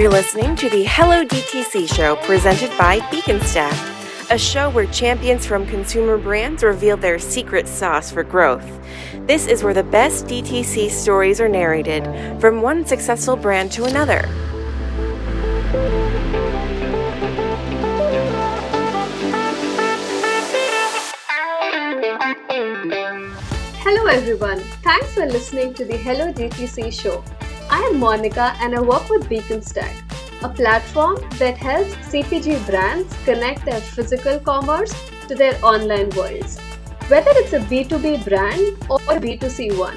You're listening to the Hello DTC show presented by Beaconstac, a show where champions from consumer brands reveal their secret sauce for growth. This is where the best DTC stories are narrated from one successful brand to another. Hello everyone. Thanks for listening to the Hello DTC show. I am Monika and I work with Beaconstac, a platform that helps CPG brands connect their physical commerce to their online worlds. Whether it's a B2B brand or a B2C one,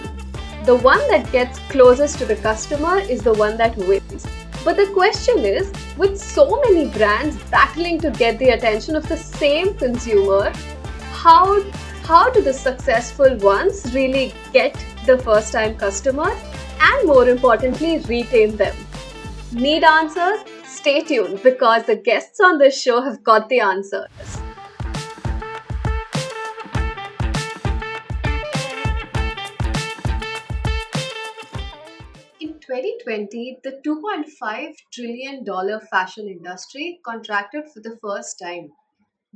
the one that gets closest to the customer is the one that wins. But the question is, with so many brands battling to get the attention of the same consumer, how how do the successful ones really get the first time customer and more importantly retain them? Need answers? Stay tuned because the guests on this show have got the answers. In 2020, the $2.5 trillion fashion industry contracted for the first time.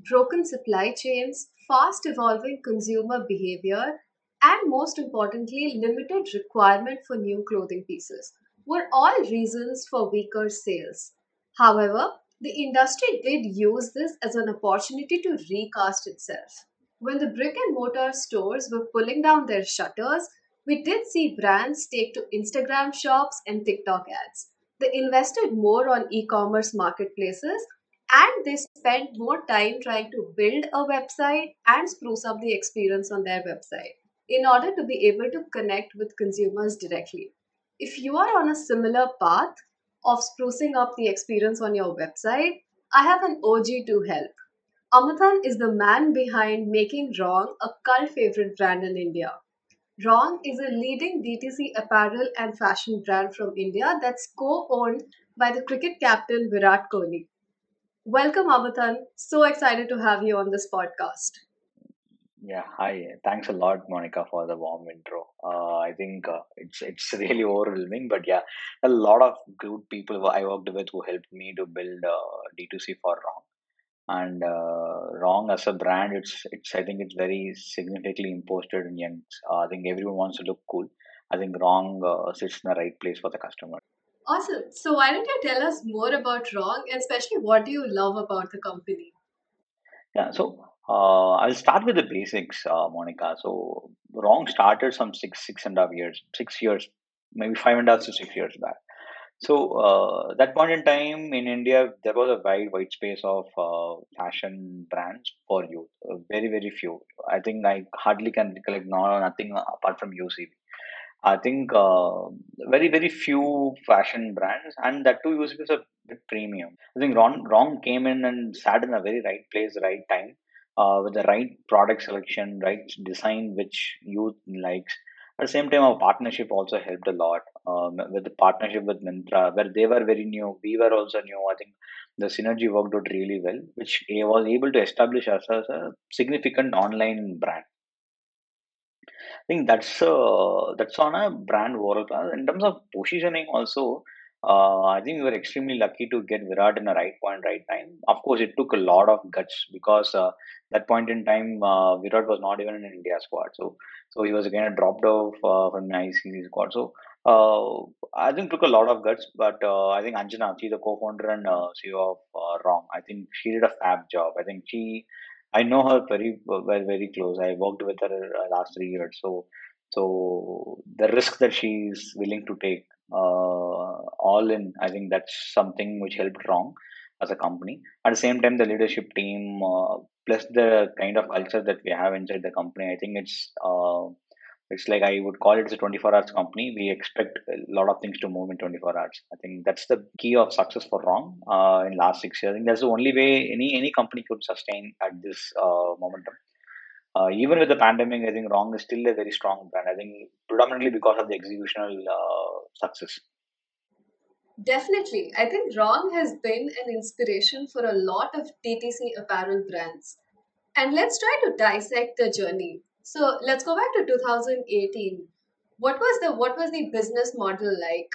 Broken supply chains, fast evolving consumer behavior, and most importantly, limited requirement for new clothing pieces were all reasons for weaker sales. However, the industry did use this as an opportunity to recast itself. When the brick and mortar stores were pulling down their shutters, we did see brands take to Instagram shops and TikTok ads. They invested more on e commerce marketplaces and they spent more time trying to build a website and spruce up the experience on their website in order to be able to connect with consumers directly. If you are on a similar path of sprucing up the experience on your website, I have an OG to help. Amuthan is the man behind making Wrogn a cult favorite brand in India. Wrogn is a leading DTC apparel and fashion brand from India that's co owned by the cricket captain Virat Kohli. Welcome, Amuthan. So excited to have you on this podcast. Yeah, hi. Thanks a lot, Monika, for the warm intro. Uh, I think uh, it's it's really overwhelming, but yeah, a lot of good people who I worked with who helped me to build uh, D2C for Wrogn. And uh, Wrogn as a brand, it's it's I think it's very significantly imposted in young. Uh, I think everyone wants to look cool. I think Wrogn uh, sits in the right place for the customer. Awesome. So, why don't you tell us more about Wrogn and especially what do you love about the company? Yeah, so uh, I'll start with the basics, uh, Monika. So Wrogn started some six six and a half years, six years, maybe five and a half to six years back. So uh, that point in time in India, there was a wide wide space of uh, fashion brands for youth. Uh, very very few. I think I hardly can recollect no nothing apart from UCB. I think uh, very very few fashion brands, and that too UCB is a bit premium. I think Wrogn Wrogn came in and sat in a very right place, right time uh, with the right product selection, right design which youth likes. At the same time, our partnership also helped a lot um, with the partnership with Myntra, where they were very new, we were also new. I think the synergy worked out really well, which was able to establish us as a significant online brand. I think that's uh, that's on a brand overall. In terms of positioning, also, uh, I think we were extremely lucky to get Virat in the right point, right time. Of course, it took a lot of guts because uh, that point in time, uh, Virat was not even in India squad. So, so he was again dropped off uh, from the ICC squad. So, uh, I think took a lot of guts, but uh, I think Anjana, she's the co-founder and CEO of Wrogn. I think she did a fab job. I think she, I know her very, very, very close. I worked with her last three years. So, so the risk that she's willing to take all in, I think that's something which helped Wrogn as a company. At the same time, the leadership team uh, plus the kind of culture that we have inside the company, I think it's uh, it's like I would call it as a 24 hours company. We expect a lot of things to move in 24 hours. I think that's the key of success for Wrogn uh, in last six years. I think that's the only way any any company could sustain at this uh, momentum. Uh, even with the pandemic, I think Wrogn is still a very strong brand. I think predominantly because of the executional uh, success. Definitely. I think Wrogn has been an inspiration for a lot of DTC apparel brands. And let's try to dissect the journey. So let's go back to 2018. What was the what was the business model like?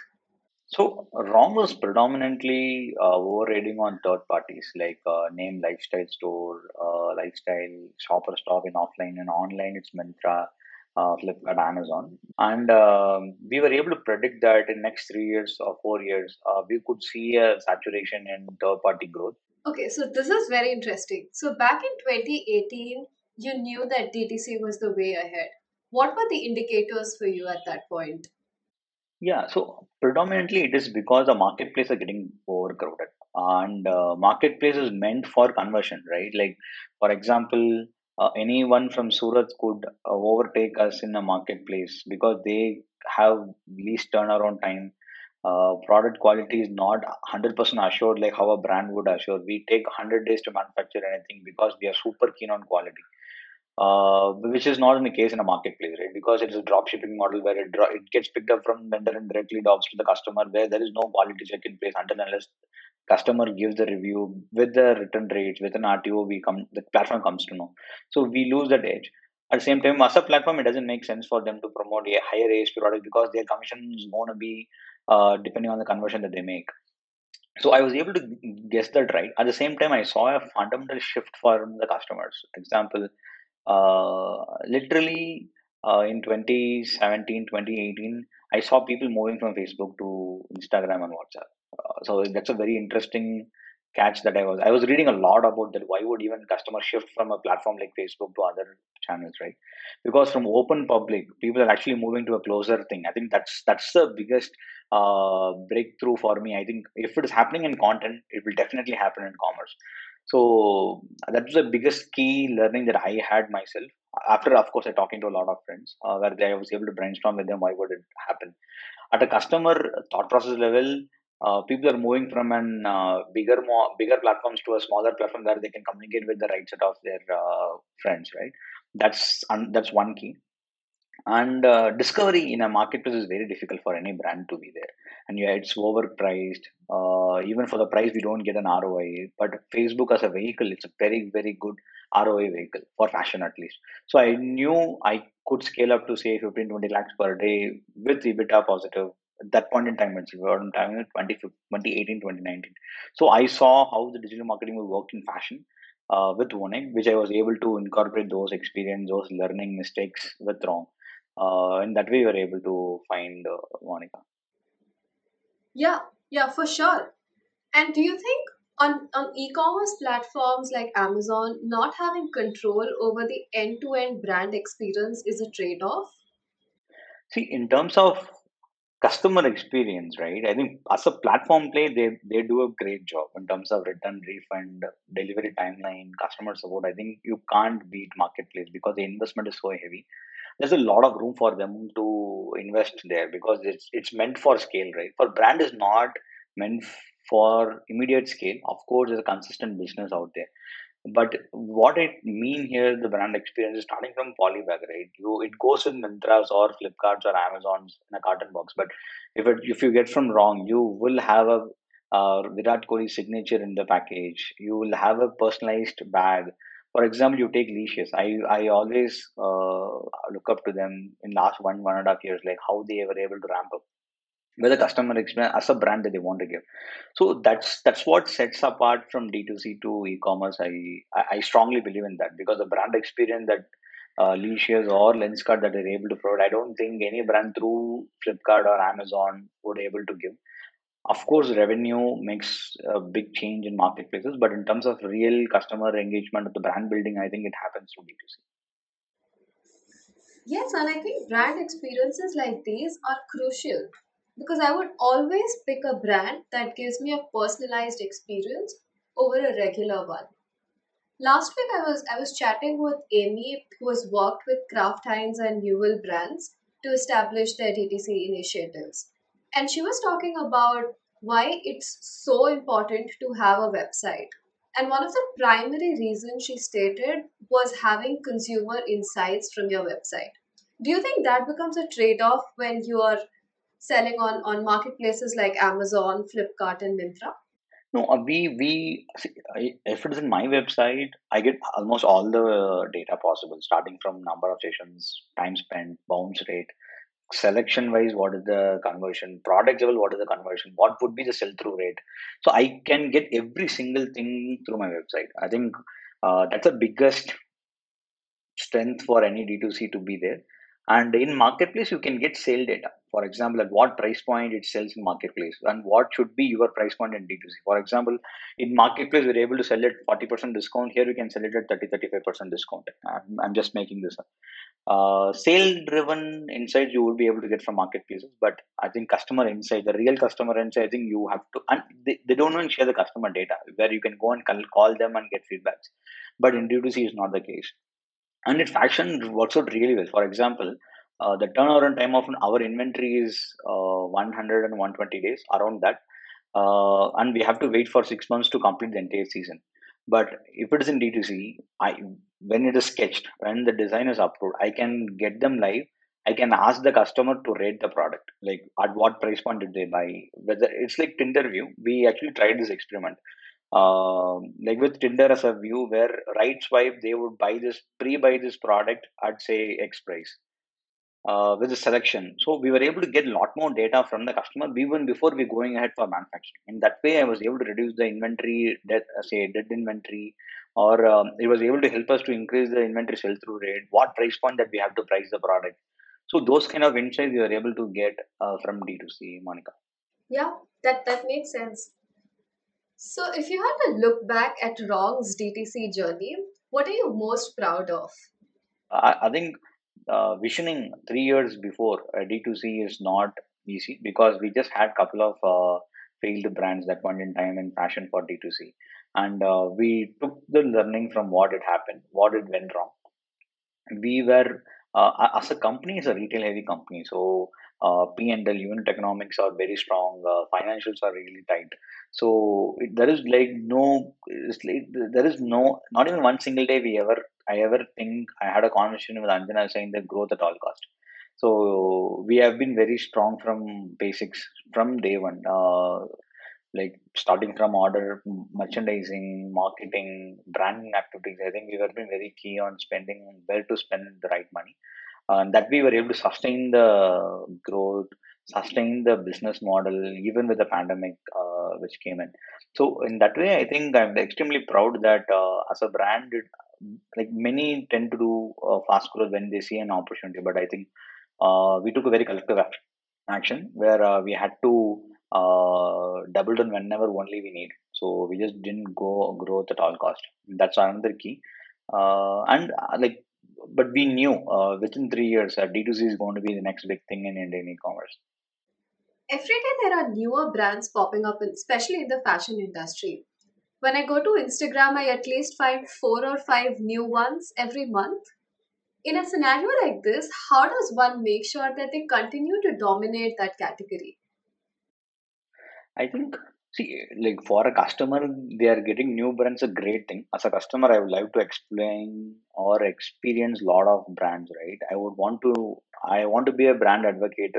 So wrogn was predominantly uh, overrating on third parties like uh, name lifestyle store, uh, lifestyle shopper stop in offline and online. It's Myntra, uh, Flipkart, Amazon, and um, we were able to predict that in next three years or four years, uh, we could see a saturation in third party growth. Okay, so this is very interesting. So back in 2018, you knew that DTC was the way ahead. What were the indicators for you at that point? Yeah, so predominantly it is because the marketplace are getting overcrowded, and uh, marketplace is meant for conversion, right? Like, for example, uh, anyone from Surat could uh, overtake us in a marketplace because they have least turnaround time. Uh, product quality is not 100% assured like how a brand would assure. We take 100 days to manufacture anything because we are super keen on quality uh, which is not in the case in a marketplace, right? Because it's a drop shipping model where it, it gets picked up from vendor and directly drops to the customer, where there is no quality check in place until unless customer gives the review with the return rates with an RTO, we come the platform comes to know. So we lose that edge. At the same time, as a platform, it doesn't make sense for them to promote a higher ASP product because their commission is going to be uh, depending on the conversion that they make. So I was able to guess that right. At the same time, I saw a fundamental shift for the customers. Example, uh, literally uh, in 2017 2018 i saw people moving from facebook to instagram and whatsapp. Uh, so that's a very interesting catch that i was i was reading a lot about that. Why would even customers shift from a platform like facebook to other channels right? Because from open public people are actually moving to a closer thing. I think that's that's the biggest uh, breakthrough for me. I think if it is happening in content it will definitely happen in commerce so that was the biggest key learning that I had myself. After, of course, I talking to a lot of friends uh, where I was able to brainstorm with them why would it happen. At a customer thought process level, uh, people are moving from an uh, bigger, more bigger platforms to a smaller platform where they can communicate with the right set of their uh, friends. Right. That's un- that's one key and uh, discovery in a marketplace is very difficult for any brand to be there. And yeah it's overpriced. Uh, even for the price we don't get an roi but facebook as a vehicle it's a very very good roi vehicle for fashion at least. So i knew i could scale up to say 15 20 lakhs per day with ebitda positive at that point in time it's around time 20, 2018 2019 so i saw how the digital marketing will work in fashion uh, with One, which I was able to incorporate those experience, those learning mistakes with Wrogn uh, in that way you were able to find uh, monika Yeah, yeah, for sure. And do you think on, on e-commerce platforms like Amazon, not having control over the end-to-end brand experience is a trade-off? see in terms of customer experience right i think as a platform play they they do a great job in terms of return refund delivery timeline customer support i think you can't beat marketplace because the investment is so heavy there's a lot of room for them to invest there because it's it's meant for scale right? For brand is not meant for immediate scale. Of course there's a consistent business out there. But what it mean here the brand experience is starting from polybag right? You it goes with Myntras or flipkarts or amazons in a carton box. But if it if you get from wrogn you will have a uh, Virat Kohli signature in the package. You will have a personalized bag for example, you take Licious. I I always uh, look up to them in last one one and a half years, like how they were able to ramp up with the customer experience as a brand that they want to give. So that's that's what sets apart from D2C to e-commerce. I I I strongly believe in that because the brand experience that uh, Licious or Lenskart that they're able to provide, I don't think any brand through Flipkart or Amazon would able to give. Of course, revenue makes a big change in marketplaces, but in terms of real customer engagement of the brand building, I think it happens through B2C. Yes, and I think brand experiences like these are crucial because I would always pick a brand that gives me a personalized experience over a regular one. Last week I was I was chatting with Amy who has worked with Kraft Heinz and Newell brands to establish their DTC initiatives. And she was talking about why it's so important to have a website. And one of the primary reasons she stated was having consumer insights from your website. Do you think that becomes a trade-off when you are selling on, on marketplaces like Amazon, Flipkart, and Myntra? No, uh, we we if it is in my website, I get almost all the data possible, starting from number of sessions, time spent, bounce rate, selection wise what is the conversion? Product level what is the conversion? What would be the sell through rate? So i can get every single thing through my website. I think uh, that's the biggest strength for any d2c to be there and in marketplace you can get sale data. For example at what price point it sells in marketplace and what should be your price point in d2c for example in marketplace we're able to sell it 40% discount. Here we can sell it at 30 35% discount. I'm, I'm just making this up. Uh, sale driven insights you will be able to get from marketplaces but i think customer insight the real customer insight i think you have to and they, they don't even share the customer data where you can go and call them and get feedbacks. But in d2c is not the case and it fashion works out really well. For example, uh, the turnaround time of our inventory is uh, 100 and 120 days, around that. Uh, and we have to wait for six months to complete the entire season. But if it is in D2C, I when it is sketched, when the design is approved, I can get them live. I can ask the customer to rate the product, like at what price point did they buy. Whether it's like Tinder View, we actually tried this experiment um, like with Tinder as a view where right swipe they would buy this pre-buy this product at say X price uh, with the selection. So we were able to get a lot more data from the customer even before we going ahead for manufacturing. In that way, I was able to reduce the inventory, dead, uh, say dead inventory, or um, it was able to help us to increase the inventory sell-through rate. What price point that we have to price the product. So those kind of insights we were able to get uh, from D2C, Monika. Yeah, that that makes sense. So, if you had to look back at Wrogn's DTC journey, what are you most proud of? I, I think uh, visioning three years before uh, D2C is not easy because we just had a couple of uh, failed brands that point in time in fashion for D2C. And uh, we took the learning from what had happened, what had went wrong. We were, uh, as a company, is a retail heavy company. So uh, P&L unit economics are very strong, uh, financials are really tight. So it, there is like no, like, there is no, not even one single day we ever, I ever think I had a conversation with Anjana saying that growth at all cost. So we have been very strong from basics from day one. Uh, like starting from order, merchandising, marketing, branding activities. I think we have been very key on spending where to spend the right money and that we were able to sustain the growth sustain the business model even with the pandemic uh, which came in. So in that way i think i'm extremely proud that uh, as a brand it, like many tend to do uh, fast growth when they see an opportunity. But i think uh, we took a very collective action where uh, we had to uh, double down whenever only we need. So we just didn't go growth at all cost. That's another key. And like but we knew uh, within three years that D2C is going to be the next big thing in Indian e-commerce. Every day there are newer brands popping up, especially in the fashion industry. When I go to Instagram, I at least find four or five new ones every month. In a scenario like this, how does one make sure that they continue to dominate that category? I think See, like for a customer, they are getting new brands a great thing. As a customer, I would like to explain or experience a lot of brands, right? I would want to, I want to be a brand advocate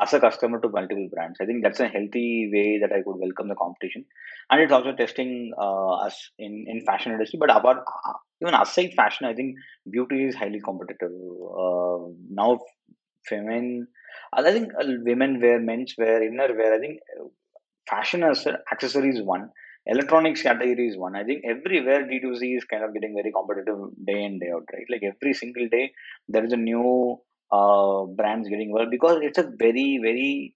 as a customer to multiple brands. I think that's a healthy way that I could welcome the competition, and it's also testing uh, us in in fashion industry. But about uh, even aside fashion, I think beauty is highly competitive uh, now. Feminine, I think uh, women wear, men's wear, inner wear. I think fashion as accessories one. Electronics category is one. I think everywhere d2c is kind of getting very competitive day in day out right? Like every single day there is a new uh, brands getting well because it's a very very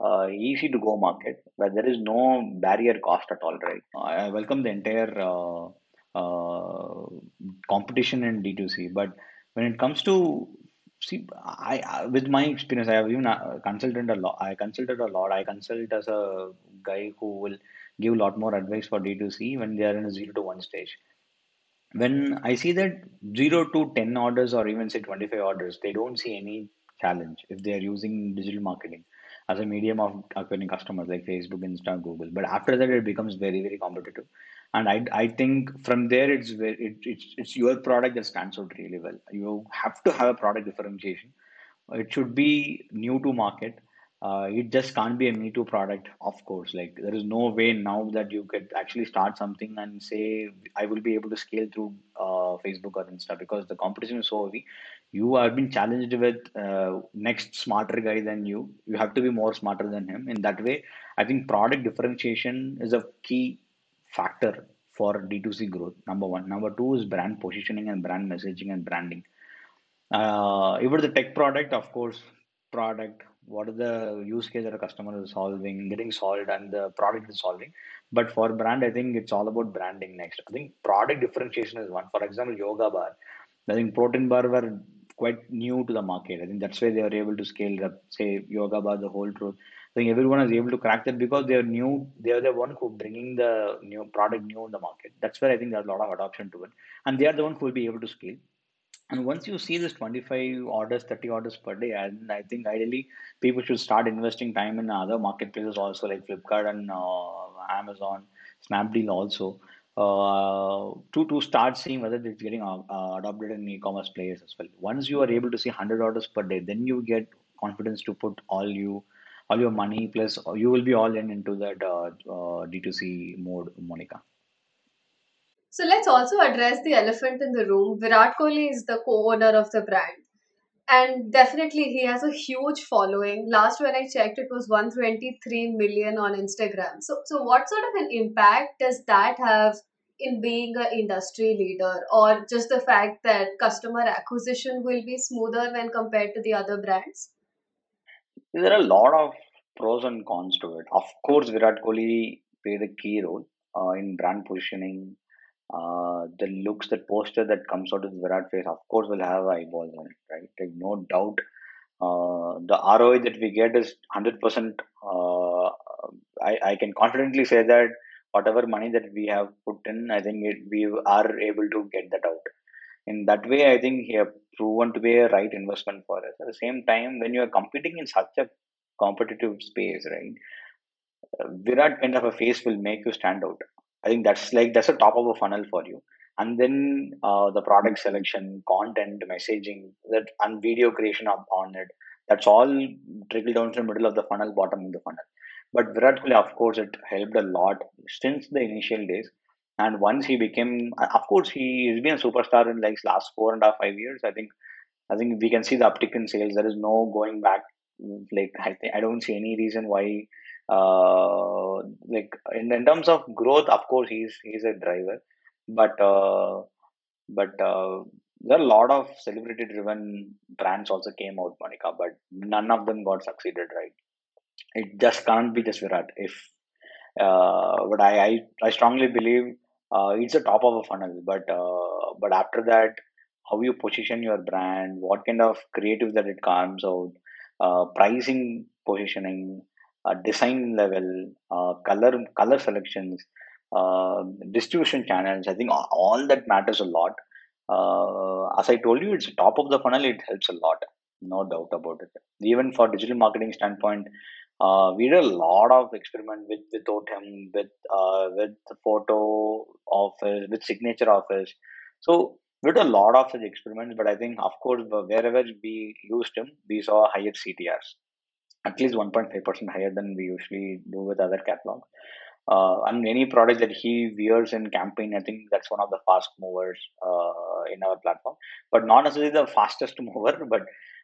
uh, easy to go market where there is no barrier cost at all right? I welcome the entire uh, uh, competition in d2c but when it comes to see I, I, with my experience i have even uh, consulted a lot i consulted a lot. I consult as a guy who will give a lot more advice for d2c when they are in a 0 to 1 stage. When i see that 0 to 10 orders or even say 25 orders they don't see any challenge if they are using digital marketing as a medium of acquiring customers like facebook insta google. But after that it becomes very very competitive and I, I think from there it's it, it's it's your product that stands out really well. You have to have a product differentiation. It should be new to market. Uh, it just can't be a me too product, of course. Like there is no way now that you could actually start something and say I will be able to scale through uh, Facebook or Insta because the competition is so heavy. you have been challenged with uh, next smarter guy than you you have to be more smarter than him in that way i think product differentiation is a key factor for d2c growth number one. Number two is brand positioning and brand messaging and branding. Uh, if it's a tech product of course product what the use case that a customer is solving getting solved and the product is solving. But for brand i think it's all about branding next. I think product differentiation is one. For example yoga bar. I think protein bar were quite new to the market. I think that's why they were able to scale up, say yoga bar, the whole truth. I think everyone is able to crack that because they are new. They are the one who bringing the new product new in the market. That's where I think there's a lot of adoption to it, and they are the one who will be able to scale. And once you see this 25 orders, 30 orders per day, and I think ideally people should start investing time in other marketplaces also like Flipkart and uh, Amazon, Snapdeal also uh, to to start seeing whether it's getting uh, uh, adopted in e-commerce players as well. Once you are able to see 100 orders per day, then you get confidence to put all you all your money plus you will be all in into that uh, uh, D2C mode, Monika. So let's also address the elephant in the room. Virat Kohli is the co-owner of the brand. And definitely he has a huge following. Last when I checked it was 123 million on Instagram. So so what sort of an impact does that have in being an industry leader or just the fact that customer acquisition will be smoother when compared to the other brands? There are a lot of pros and cons to it. Of course, Virat Kohli played a key role uh, in brand positioning. Uh, the looks, the poster that comes out of Virat face, of course, will have eyeballs on it, right? Like no doubt. Uh, the ROI that we get is hundred percent. Uh, I I can confidently say that whatever money that we have put in, I think it, we are able to get that out. In that way, I think he have proven to be a right investment for us. At the same time, when you are competing in such a competitive space, right, Virat kind of a face will make you stand out. I think that's like that's a top of a funnel for you. And then uh, the product selection, content, messaging, that and video creation on it. That's all trickle down to the middle of the funnel, bottom of the funnel. But Virat Kohli, of course, it helped a lot since the initial days. And once he became, of course, he has been a superstar in like last four and a half, five years. I think, I think we can see the uptick in sales. There is no going back. Like I think I don't see any reason why. Uh, like in, in terms of growth, of course, he's he's a driver, but uh, but uh, there are a lot of celebrity driven brands also came out, Monika, but none of them got succeeded, right? it just can't be just Virat. If uh, but I, I I strongly believe uh, it's the top of a funnel. But uh, but after that, how you position your brand, what kind of creative that it comes out, uh, pricing, positioning, uh, design level, uh, color color selections, uh, distribution channels. I think all, that matters a lot. As I told you, it's top of the funnel. It helps a lot, no doubt about it. Even for digital marketing standpoint, uh, we did a lot of experiment with without him with uh, with the photo office with signature office. So we did a lot of such experiments but i think of course wherever we used him we saw higher ctrs at least 1.5% higher than we usually do with other catalogs uh, and any product that he wears in campaign i think that's one of the fast movers uh, in our platform but not necessarily the fastest mover but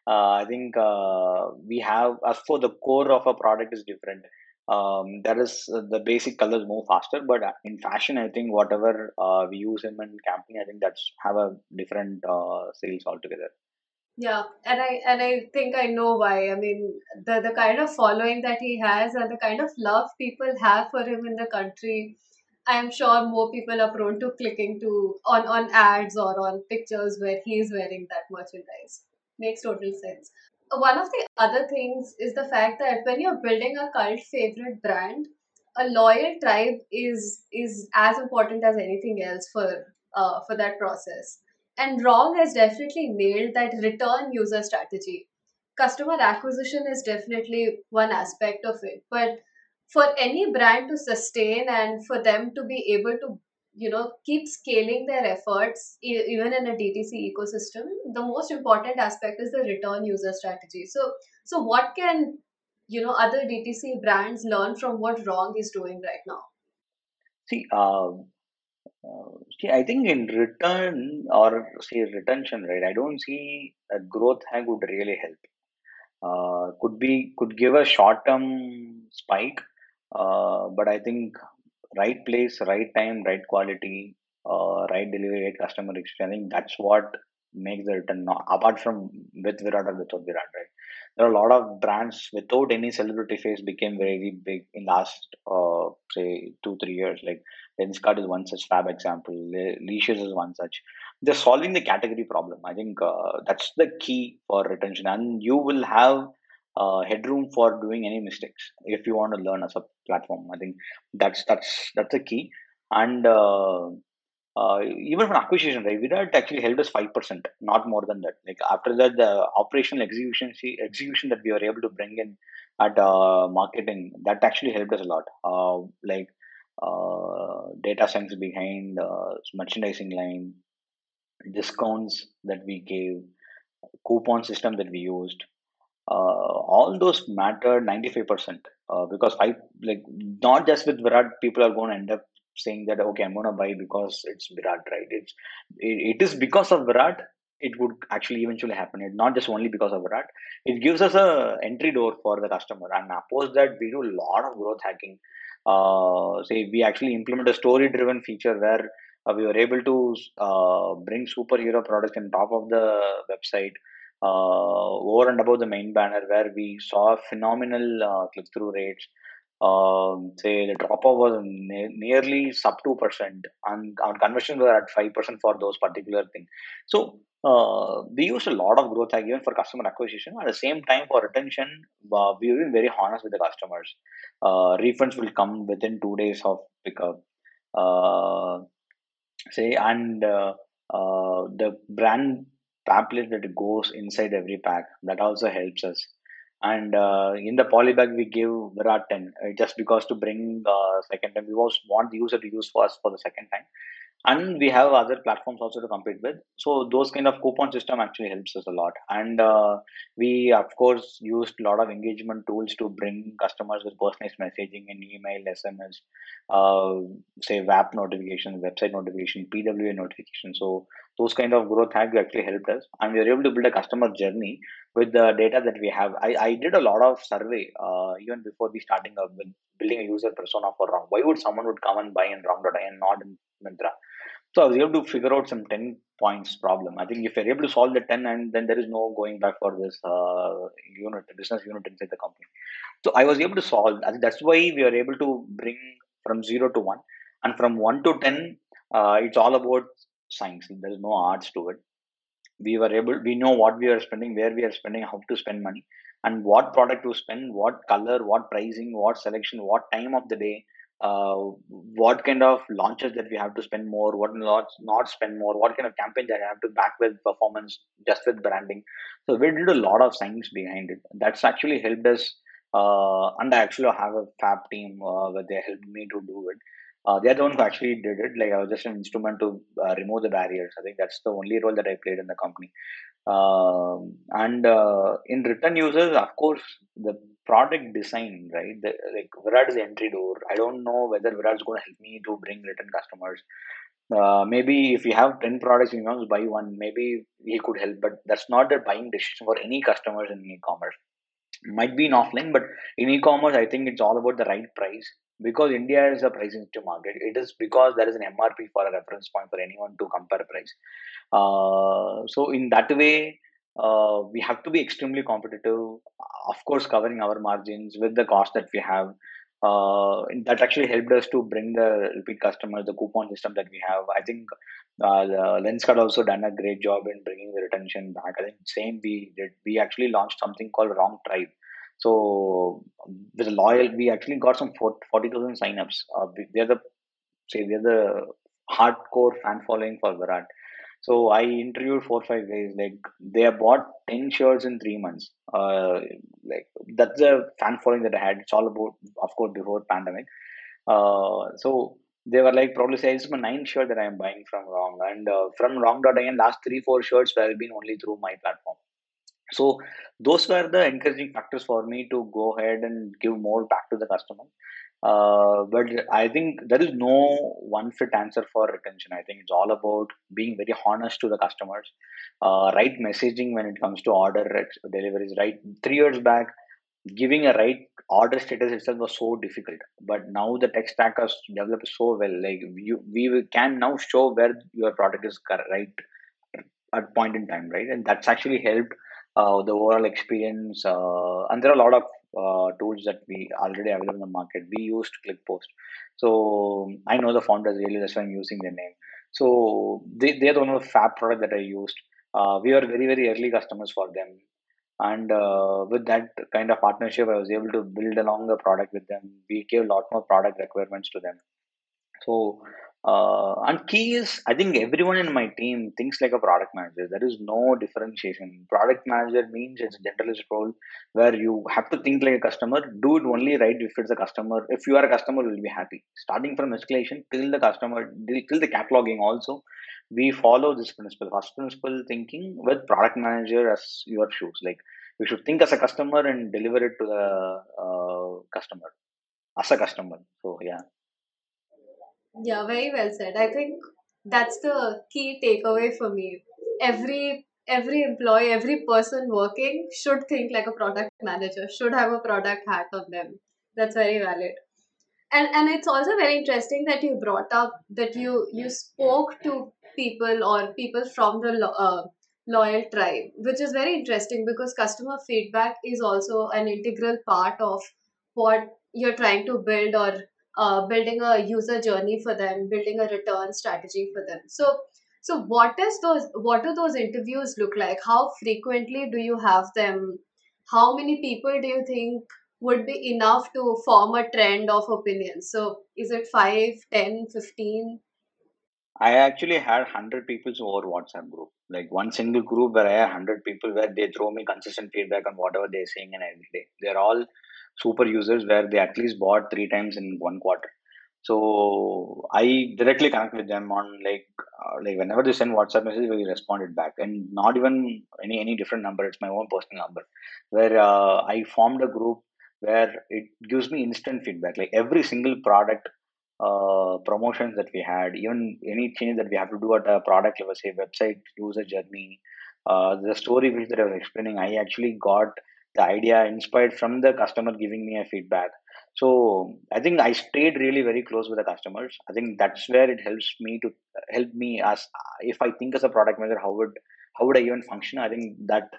uh, I think uh, we have as for the core of a product is different. Um, that is uh, the basic colors move faster, but uh, in fashion, I think whatever we use him in campaign, I think that's have a different sales altogether. Yeah, and I and I think I know why. I mean, the the kind of following that he has and the kind of love people have for him in the country, I am sure more people are prone to clicking to on on ads or on pictures where he is wearing that merchandise. Makes total sense. One of the other things is the fact that when you're building a cult favorite brand, a loyal tribe is is as important as anything else for uh, for that process. And Wrogn has definitely nailed that return user strategy. Customer acquisition is definitely one aspect of it, but for any brand to sustain and for them to be able to you know keep scaling their efforts even in a DTC ecosystem the most important aspect is the return user strategy so so what can you know other DTC brands learn from what wrogn is doing right now See, uh, uh, see, I think in return or say retention, right? I don't see a growth hack would really help. Uh, could be could give a short term spike, uh, but I think right place, right time, right quality, uh, right delivery, right customer experience. I think that's what makes the return. Not, apart from with Virat or without Virat, right? There are a lot of brands without any celebrity face became very big in last uh, say two three years. Like Lenskart is one such fab example. Licious is one such. They're solving the category problem. I think uh, that's the key for retention, and you will have uh, headroom for doing any mistakes if you want to learn as a platform. I think that's that's that's the key. And uh, even from acquisition, right, Virat actually held us five percent, not more than that. Like after that, the operational execution execution that we were able to bring in at uh, marketing that actually helped us a lot. Uh, like uh, data science behind uh, merchandising line, discounts that we gave, coupon system that we used. Uh, all those matter 95% uh, because I like not just with Virat, people are going to end up saying that okay, I'm to buy because it's Virat, right? It's it, it is because of Virat. It would actually eventually happen. It's not just only because of Virat. It gives us a entry door for the customer, and opposed that we do a lot of growth hacking uh, say we actually implement a story driven feature where uh, we were able to uh, bring superhero products on top of the website uh, over and above the main banner where we saw phenomenal uh, click through rates um, say the drop off was ne- nearly sub 2% and our conversions were at 5% for those particular things so uh, we use a lot of growth again for customer acquisition. At the same time, for retention, uh, we've been very honest with the customers. Uh, refunds will come within two days of pickup. Uh, say, and uh, uh, the brand pamphlet that goes inside every pack that also helps us. And in the polybag, we give Virat 10 just because to bring second time. We also want the user to use for us for the second time. And we have other platforms also to compete with. So those kind of coupon system actually helps us a lot. And uh, we of course used a lot of engagement tools to bring customers with personalized messaging and email sms uh, say wap notification website notification pwa notification. So those kind of growth have actually helped us. And we were able to build a customer journey with the data that we have. I, I did a lot of survey uh, even before we starting up with building a user persona for wrogn why would someone would come and buy in wrogn.in and not in Myntra? So I was able to figure out some 10 points problem. I think if you're able to solve the 10 and then there is no going back for this uh, unit, business unit inside the company. So I was able to solve, I think that's why we are able to bring from zero to one. And from one to 10, uh, it's all about science. There is no arts to it. We were able, we know what we are spending, where we are spending, how to spend money and what product to spend, what color, what pricing, what selection, what time of the day, uh, what kind of launches that we have to spend more, what not not spend more, what kind of campaign that I have to back with performance, just with branding. So we did a lot of science behind it. That's actually helped us. Uh, and I actually have a fab team uh, where they helped me to do it. Uh, they're the one who actually did it. Like I was just an instrument to uh, remove the barriers. I think that's the only role that I played in the company. Um, and uh, in return users, of course, the product design, right? The, like Virat is the entry door. I don't know whether Virat is going to help me to bring return customers. Uh, maybe if you have 10 products, you to buy one, maybe he could help, but that's not the buying decision for any customers in e-commerce. Might be in offline, but in e-commerce, I think it's all about the right price because India is a price sensitive market. It is because there is an MRP for a reference point for anyone to compare price. Uh, so in that way, uh, we have to be extremely competitive. Of course, covering our margins with the cost that we have. Uh, that actually helped us to bring the repeat customers, the coupon system that we have. I think uh, Lenskart also done a great job in bringing the retention back. I think same we did. We actually launched something called Wrogn Tribe. So with loyal, we actually got some forty thousand signups. Uh, we, are the say we're the hardcore fan following for Virat. So I interviewed four or five guys. Like they have bought ten shirts in three months. Uh, like that's the fan following that I had. It's all about, of course, before pandemic. Uh, so they were like probably say it's my ninth shirt that I am buying from Wrogn, and uh, from Wrogn.in last three four shirts have been only through my platform. So those were the encouraging factors for me to go ahead and give more back to the customer. uh, but I think there is no one fit answer for retention. I think it's all about being very honest to the customers, uh, right messaging when it comes to order deliveries. Right, three years back, giving a right order status itself was so difficult, but now the tech stack has developed so well. Like you, we can now show where your product is right at point in time, right, and that's actually helped uh, the overall experience. Uh, and there are a lot of uh, tools that we already available in the market. We used ClickPost, so I know the founders really. That's why I'm using their name. So they they're one of the fab product that I used. Uh, we are very very early customers for them, and uh, with that kind of partnership, I was able to build along the product with them. We gave a lot more product requirements to them. So uh, and key is, I think everyone in my team thinks like a product manager. There is no differentiation. Product manager means it's a generalist role where you have to think like a customer, do it only right if it's a customer. If you are a customer, you will be happy. Starting from escalation till the customer, till the cataloging also, we follow this principle. First principle thinking with product manager as your shoes. Like you should think as a customer and deliver it to the uh, customer as a customer. So yeah. Yeah, very well said. I think that's the key takeaway for me. Every every employee, every person working should think like a product manager, should have a product hat on them. That's very valid. And and it's also very interesting that you brought up that you you spoke to people or people from the uh, loyal tribe, which is very interesting because customer feedback is also an integral part of what you're trying to build or uh, building a user journey for them building a return strategy for them. So so what is those what do those interviews look like? How frequently do you have them? How many people do you think would be enough to form a trend of opinion? So is it 5 10 15 I actually had 100 people over WhatsApp group. Like one single group where I had 100 people where they throw me consistent feedback on whatever they're saying and every day. They're all super users where they at least bought three times in one quarter. So I directly connect with them on like uh, like whenever they send WhatsApp message, we responded back, and not even any any different number. It's my own personal number, where uh, I formed a group where it gives me instant feedback. Like every single product uh, promotions that we had, even any change that we have to do at a product level, say website user journey, uh, the story which that I was explaining, I actually got the idea inspired from the customer giving me a feedback. So i think i stayed really very close with the customers. I think that's where it helps me to help me as if i think as a product manager how would how would i even function? I think that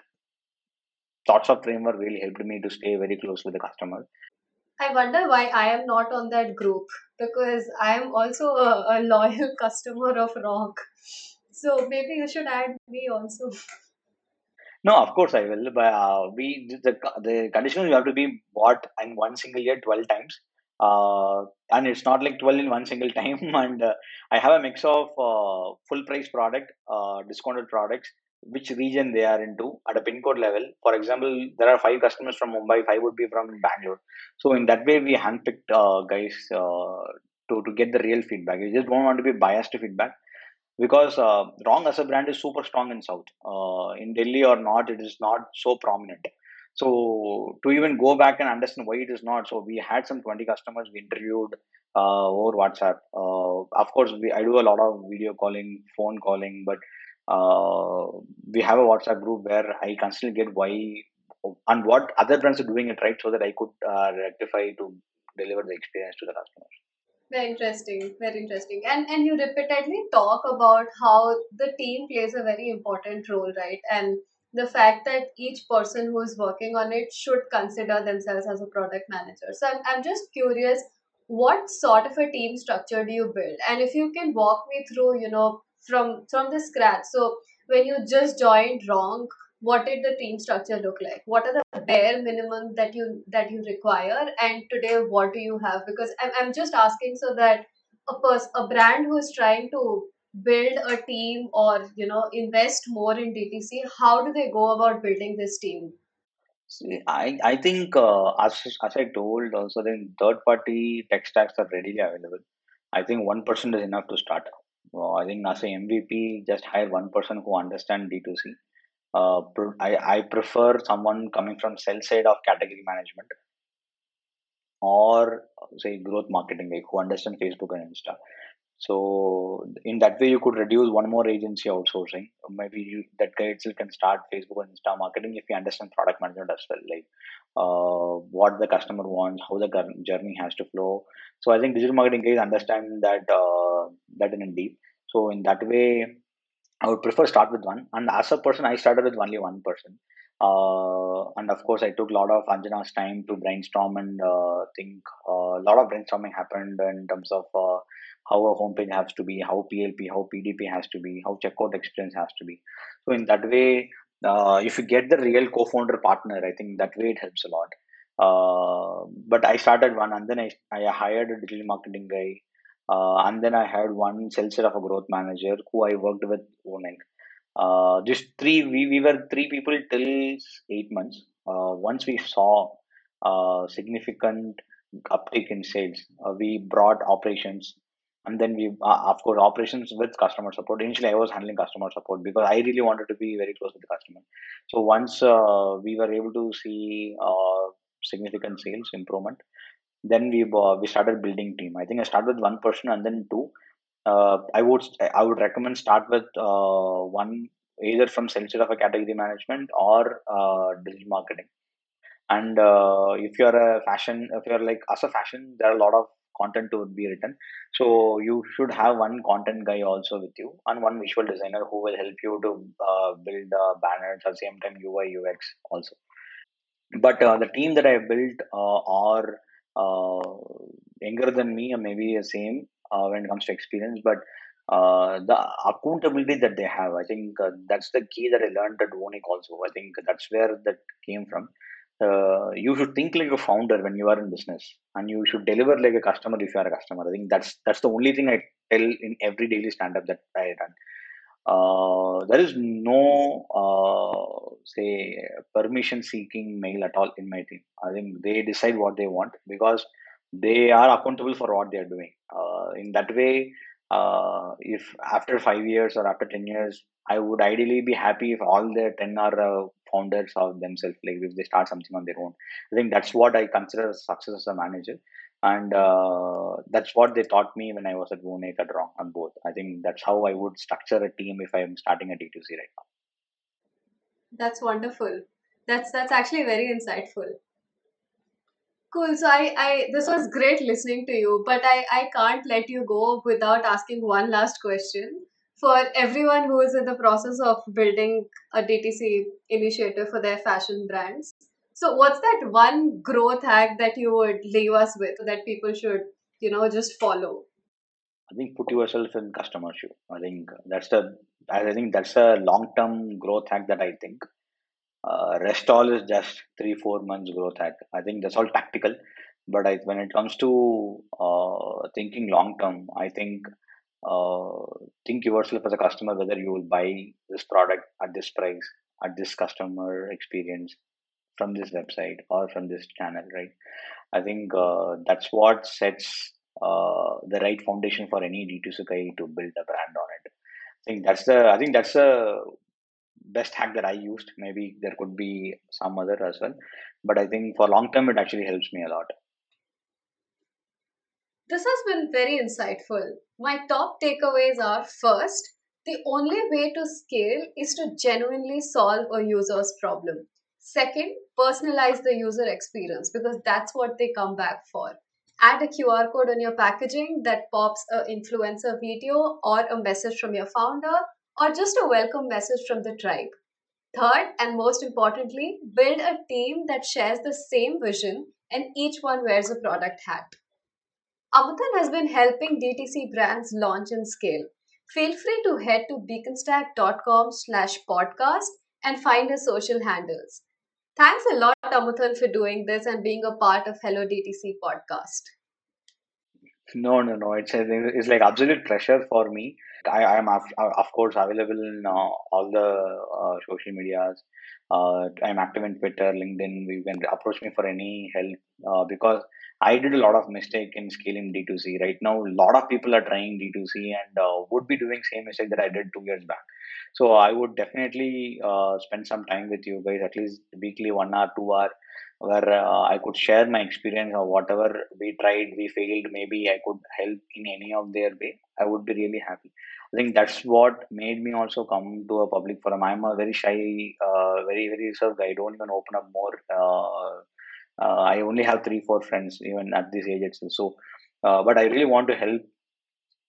thoughts of framework really helped me to stay very close with the customer i wonder why i am not on that group because i am also a, a loyal customer of rock so maybe you should add me also No, of course I will. But uh, we the the condition you have to be bought in one single year twelve times, uh, and it's not like twelve in one single time. And uh, I have a mix of uh, full price product, uh, discounted products, which region they are into at a pin code level. For example, there are five customers from Mumbai, five would be from Bangalore. So in that way, we handpicked uh, guys uh, to to get the real feedback. We just don't want to be biased to feedback because uh, Wrogn as a brand is super strong in South. Uh, in Delhi or not, it is not so prominent. So to even go back and understand why it is not, so we had some 20 customers we interviewed uh, over WhatsApp. Uh, of course, we, I do a lot of video calling, phone calling, but uh, we have a WhatsApp group where I constantly get why and what other brands are doing it right, so that I could uh, rectify to deliver the experience to the customers. Very interesting, very interesting. And and you repeatedly talk about how the team plays a very important role, right? And the fact that each person who is working on it should consider themselves as a product manager. So I'm, I'm just curious, what sort of a team structure do you build? And if you can walk me through, you know, from from the scratch. So when you just joined wrogn, what did the team structure look like what are the bare minimum that you that you require and today what do you have because i'm, I'm just asking so that a person a brand who is trying to build a team or you know invest more in dtc how do they go about building this team See, I, I think uh, as, as I told also then third party tech stacks are readily available. I think one person is enough to start. Well, I think as a MVP, just hire one person who understand D2C uh, I, I prefer someone coming from sell side of category management or say growth marketing guy who understand Facebook and Insta. So in that way, you could reduce one more agency outsourcing. Maybe you, that guy itself can start Facebook and Insta marketing if you understand product management as well, like uh, what the customer wants, how the journey has to flow. So I think digital marketing guys understand that uh, that in deep. So in that way, I would prefer start with one. And as a person, I started with only one person. Uh, and of course, I took a lot of Anjana's time to brainstorm and uh, think. A uh, lot of brainstorming happened in terms of uh, how a homepage has to be, how PLP, how PDP has to be, how checkout experience has to be. So in that way, uh, if you get the real co-founder partner, I think that way it helps a lot. But I started one, and then I, I hired a digital marketing guy, uh, and then I had one sales of a growth manager who I worked with owning. Uh, just three, we, we were three people till eight months. Uh, once we saw uh, significant uptick in sales, uh, we brought operations and then we uh, of course operations with customer support initially i was handling customer support because i really wanted to be very close with the customer so once we were able to see significant sales improvement then we uh, we started building team. I think i started with one person and then two. Uh, i would i would recommend start with uh, one either from sales of a category management or digital marketing. And if you're a fashion if you're like as a fashion there are a lot of content to be written. So you should have one content guy also with you and one visual designer who will help you to uh, build uh, banners at the same time ui ux also. But uh, the team that i built uh, are uh, younger than me or maybe the same uh, when it comes to experience but the accountability that they have i think that's the key that i learned at Wonik also. I think that's where that came from. Uh, you should think like a founder when you are in business and you should deliver like a customer if you are a customer. I think that's that's the only thing i tell in every daily stand up that i run uh, there is no uh, say permission seeking mail at all in my team. I think they decide what they want because they are accountable for what they are doing. Uh, in that way uh, if after five years or after 10 years i would ideally be happy if all the 10 are uh, founders of themselves like if they start something on their own. I think that's what i consider success as a manager and uh, that's what they taught me when i was at at wrong on both. I think that's how i would structure a team if i'm starting a d2c right now. That's wonderful. That's that's actually very insightful. Cool. So I, I this was great listening to you but i i can't let you go without asking one last question. For everyone who is in the process of building a DTC initiative for their fashion brands. So, what's that one growth hack that you would leave us with that people should, you know, just follow? I think put yourself in customer shoe. I think that's the I think that's a long term growth hack that I think. Uh, rest all is just three four months growth hack. I think that's all tactical, but I, when it comes to uh, thinking long term, I think uh, think yourself as a customer whether you will buy this product at this price at this customer experience from this website or from this channel right i think uh, that's what sets uh, the right foundation for any d2c guy to build a brand on it i think that's the i think that's the best hack that i used maybe there could be some other as well but i think for long term it actually helps me a lot this has been very insightful. My top takeaways are first, the only way to scale is to genuinely solve a user's problem. Second, personalize the user experience because that's what they come back for. Add a QR code on your packaging that pops an influencer video or a message from your founder or just a welcome message from the tribe. Third, and most importantly, build a team that shares the same vision and each one wears a product hat. Amuthan has been helping DTC brands launch and scale. Feel free to head to beaconstac.com slash podcast and find his social handles. Thanks a lot, Amuthan, for doing this and being a part of Hello DTC podcast. No, no, no. It's, it's like absolute pleasure for me. I am, of, course, available in uh, all the uh, social medias. Uh, I'm active in Twitter, LinkedIn. You can approach me for any help uh, because I did a lot of mistake in scaling D2C. Right now, a lot of people are trying D2C and uh, would be doing same mistake that I did two years back. So I would definitely uh, spend some time with you guys, at least weekly, one hour, two hour, where uh, I could share my experience or whatever we tried, we failed, maybe I could help in any of their way, I would be really happy. I think that's what made me also come to a public forum. I'm a very shy, uh, very, very reserved guy. I don't even open up more. Uh, I only have three, four friends, even at this age itself. So, uh, but I really want to help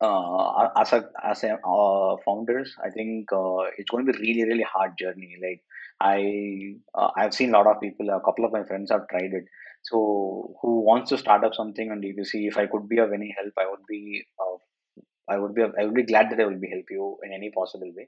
uh, as a as a uh, founders, I think uh, it's going to be really really hard journey. Like I uh, I've seen a lot of people. A couple of my friends have tried it. So who wants to start up something on D2C? If I could be of any help, I would be. Uh, I would be. I would be glad that I will be help you in any possible way.